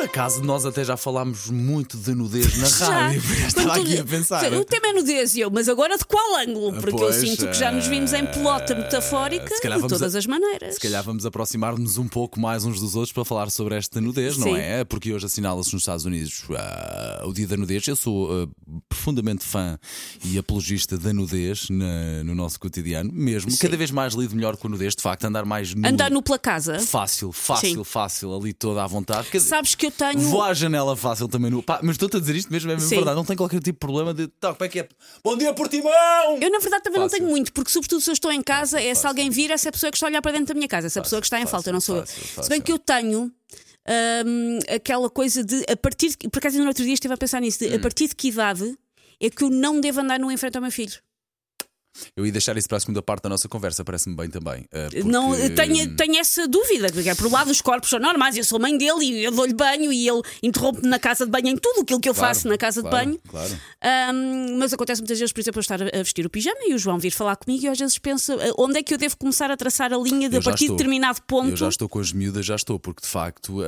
Por acaso, nós até já falámos muito de nudez na rádio. Estava aqui a pensar. O tema é nudez e eu, mas agora de qual ângulo? Porque Pois, eu sinto que já nos vimos em pelota metafórica de todas a- as maneiras. Se calhar vamos aproximar-nos um pouco mais uns dos outros para falar sobre esta nudez, não Sim. é? Porque hoje assinala-se nos Estados Unidos ah, o Dia da Nudez. Eu sou ah, profundamente fã e apologista da nudez na- no nosso cotidiano, mesmo. Cada vez mais lido melhor com a nudez, de facto, andar mais nu. Andar nu pela casa. Fácil, fácil, Sim. fácil, ali toda à vontade. Sabes que eu tenho. Vou à janela fácil também. No... Pá, mas estou-te a dizer isto mesmo, é mesmo Sim. verdade. Não tem qualquer tipo de problema de. Tá, como é que é? Bom dia, Portimão! Eu, na verdade, também Fácil. não tenho muito, porque, sobretudo, se eu estou em casa, é se alguém vir, essa é a pessoa que está a olhar para dentro da minha casa, essa pessoa que está em fácil, falta, não sou fácil, eu. fácil. Se bem que eu tenho. hum, aquela coisa de a partir de, por acaso no outro dia estive a pensar nisso de, a Hum. partir de que idade é que eu não devo andar no em frente ao meu filho Eu ia deixar isso para a segunda parte da nossa conversa, parece-me bem também. ah, porque- Não, eu tenho, tenho essa dúvida, porque é por um lado os corpos são normais, eu sou mãe dele e eu dou-lhe banho e ele interrompe-me na casa de banho em tudo aquilo que eu Claro, faço na casa claro, de banho. Claro. Ahm, mas acontece muitas vezes, por exemplo, eu estar a vestir o pijama e o João vir falar comigo e eu às vezes penso ah, onde é que eu devo começar a traçar a linha de a partir de estou. determinado ponto. Eu já estou com as miúdas, já estou, porque de facto,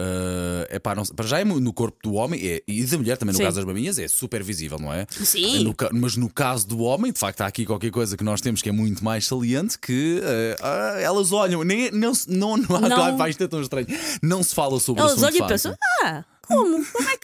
é pá, não, para já é no corpo do homem é- e da mulher também, no Sim. caso das maminhas, é super visível, não é? Sim. No ca- mas no caso do homem, de facto, há aqui qualquer coisa que nós temos que é muito mais saliente que eh, ah, elas olham, nem, não, se- não, não, há, Não. claro, pá, isto é tão estranho. Não se fala sobre o Elas assunto. olham e pensam: ah, como? Como é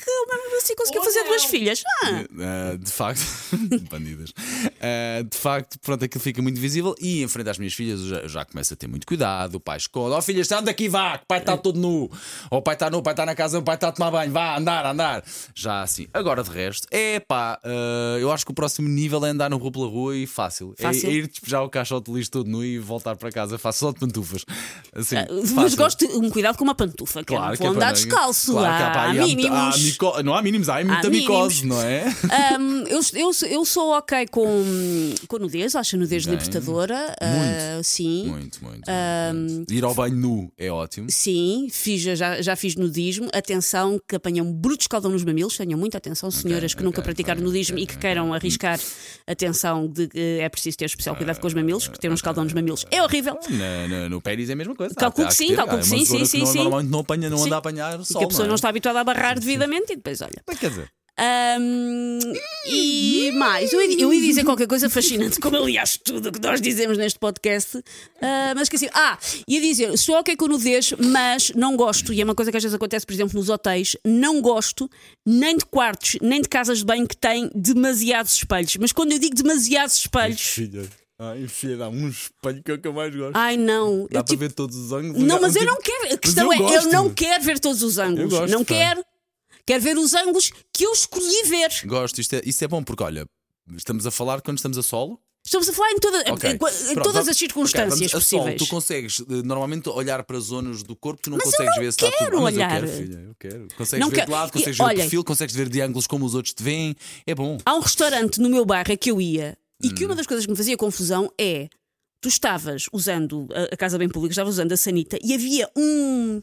assim conseguiu fazer duas filhas? Ah, Uh, de facto, bandidas. Uh, de facto, pronto, aquilo fica muito visível. E em frente às minhas filhas, eu já, eu já começo a ter muito cuidado. O pai esconde: Ó filhas, anda daqui, vá, que o pai está todo nu. Ou o pai está nu, o pai está na casa, o pai está a tomar banho, vá, andar, andar. Já assim. Agora, de resto, é pá, uh, eu acho que o próximo nível é andar no rua pela rua e fácil. É- Fácil. É, ir despejar o caixote de lixo todo nu e voltar para casa. Faço só de pantufas. Assim, mas gosto de um cuidado com uma pantufa, que Claro eu que não é vou andar para- descalço. Claro há, há, há- há Não há mínimos, há muita mínimos. micose, não é? Hum, eu, eu, eu sou ok com, com nudez, acho a nudez Bem. libertadora. ah, sim. Muito, muito. muito. Ir ao banho nu é ótimo. Sim, fiz, já, já fiz nudismo. Atenção, que apanham um bruto escaldão nos mamilos. Tenham muita atenção, senhoras que nunca ok, praticaram ok, nudismo e que queiram arriscar. Atenção, de que é preciso ter especial cuidado com os mamilos, porque ter um escaldão nos mamilos é horrível. Na- na- no pés é a mesma coisa. Calculo que sim, calculo que sim, sim, sim. Normalmente não, apanha, não anda a apanhar sol. que a pessoa não, é? está habituada a barrar devidamente e depois olha. Quer dizer, Ahm, e mais, eu ia, eu ia dizer qualquer coisa fascinante, como aliás tudo o que nós dizemos neste podcast, ah, mas esqueci. Ah, ia dizer, estou ok com nudez, mas não gosto, e é uma coisa que às vezes acontece, por exemplo, nos hotéis, não gosto nem de quartos, nem de casas de banho que têm demasiados espelhos. Mas quando eu digo demasiados espelhos, filha, ai, filha, dá um espelho que é o que eu mais gosto. ai não, Dá eu, para tipo, ver todos os ângulos. não, Um mas eu tipo- não quero. A questão eu é, eu gosto. não quero ver todos os ângulos. Eu gosto, não pá. quero. Quero ver os ângulos que eu escolhi ver. Gosto, isto é, isso é bom porque, olha, estamos a falar quando estamos a solo. Estamos a falar em, toda- Ok. em, em Pronto, todas vamos- as circunstâncias ok, vamos a solo. possíveis. Tu consegues eh, normalmente olhar para zonas do corpo, tu não Mas consegues não ver se está quero tudo. Ah, mas olhar. Eu quero, filha, eu quero. Consegues Não ver quero. de lado, E, consegues ver olhem- o perfil, consegues ver de ângulos como os outros te veem. É bom. Há um restaurante no meu bairro a que eu ia e Hum. que uma das coisas que me fazia confusão é tu estavas usando a, a casa bem pública, estavas usando a sanita e havia um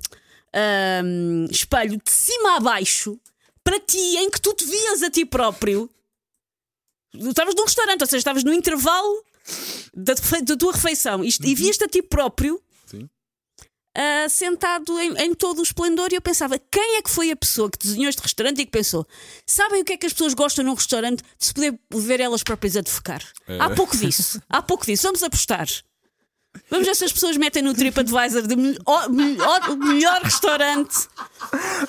ahm, espelho de cima a baixo para ti em que tu te vias a ti próprio. Estavas num restaurante, ou seja, estavas no intervalo da, da tua refeição e, Uhum. e vias-te a ti próprio ah, sentado em, em todo o esplendor e eu pensava, quem é que foi a pessoa que desenhou este restaurante e que pensou, sabem o que é que as pessoas gostam num restaurante de se poder ver elas próprias a defecar? Há pouco disso, há pouco disso, vamos apostar. Vamos ver se as pessoas metem no TripAdvisor de melhor, melhor, melhor restaurante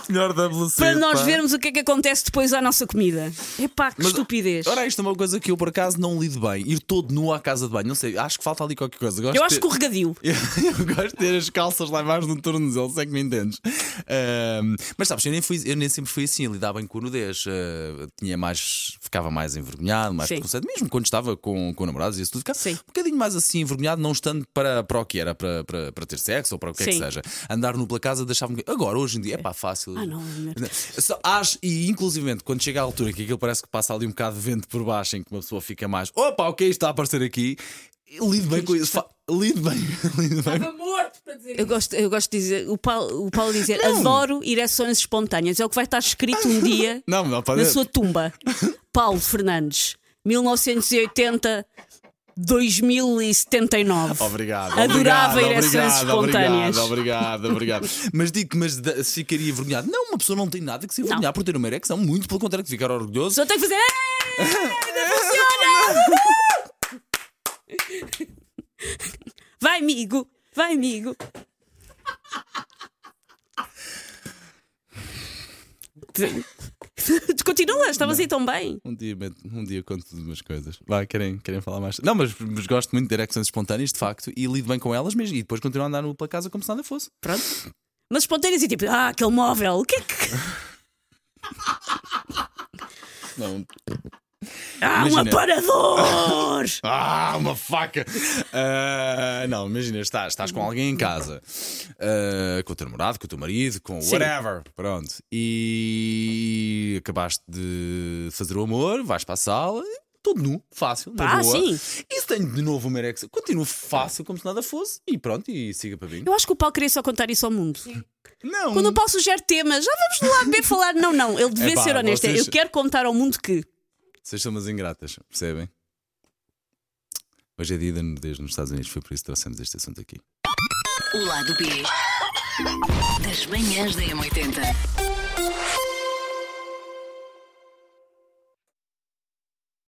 Melhor WC. para nós vermos o que é que acontece depois à nossa comida. Epá, que Mas, estupidez. Ora, isto é uma coisa que eu por acaso não lido bem. Ir todo nu à casa de banho. Não sei, acho que falta ali qualquer coisa. Gosto Eu acho ter- escorregadio. Eu, eu gosto de ter as calças lá embaixo no tornozelo, sei que me entendes. Ahm, mas sabes, eu nem, fui, eu nem sempre fui assim, eu lidava bem com a nudez. Ah, tinha mais, ficava mais envergonhado, mais preconceito, mesmo quando estava com, com namorados e isso tudo, ficava Sim. um bocadinho mais assim envergonhado, não estando para, para o que era, para, para, para ter sexo ou para o que é que seja. Andar nu pela casa deixava-me. Agora, hoje em dia, é pá, fácil. Ah, não, merda. Só Acho, e inclusivamente quando chega à altura que aquilo parece que passa ali um bocado de vento por baixo, em que uma pessoa fica mais, opa, o que é isto está a aparecer aqui? Lido bem com isso, fa- lido bem, lido bem. morto para dizer eu gosto, eu gosto de dizer, o Paulo, o Paulo dizer, adoro ereções espontâneas. É o que vai estar escrito um dia Não, não, na sua tumba. Paulo Fernandes, 1980, 2079. Obrigado. Adorava obrigado, ereções obrigado, espontâneas. Obrigado, obrigado, obrigado. Mas digo que mas ficaria envergonhado. Não, uma pessoa não tem nada que se envergonhar por ter uma ereção. Muito pelo contrário, que ficar orgulhoso. Só tem que fazer. "Ei, Ainda funciona! Vai, amigo! Vai, amigo! Continua, estavas aí tão bem. Um dia, um dia conto umas coisas. Vai, querem, querem falar mais? Não, mas, mas gosto muito de ereções espontâneas, de facto, e lido bem com elas mesmo. E depois continuo a andar no- pela casa como se nada fosse. Pronto. Mas espontâneos e tipo, ah, aquele móvel, o que é que. Não. Ah, um Imagina. aparador! Ah, uma faca! Ah, não, imagina, estás, estás com alguém em casa, ah, com o teu namorado, com o teu marido, com Sim. whatever, pronto, e acabaste de fazer o amor, vais para a sala, todo nu, fácil, na Ah, boa. sim. E se tenho de novo uma ereção, continuo fácil, como se nada fosse, e pronto, e siga para mim. Eu acho que o Paulo queria só contar isso ao mundo. Não, Quando o Paulo sugere temas, já vamos lá ver falar. Não, não, ele devia Epá, ser honesto. É, vocês- Eu quero contar ao mundo que. Vocês são umas ingratas, percebem? Hoje é dia da nudez nos Estados Unidos, foi por isso que trouxemos este assunto aqui. O lado B das manhãs da M80.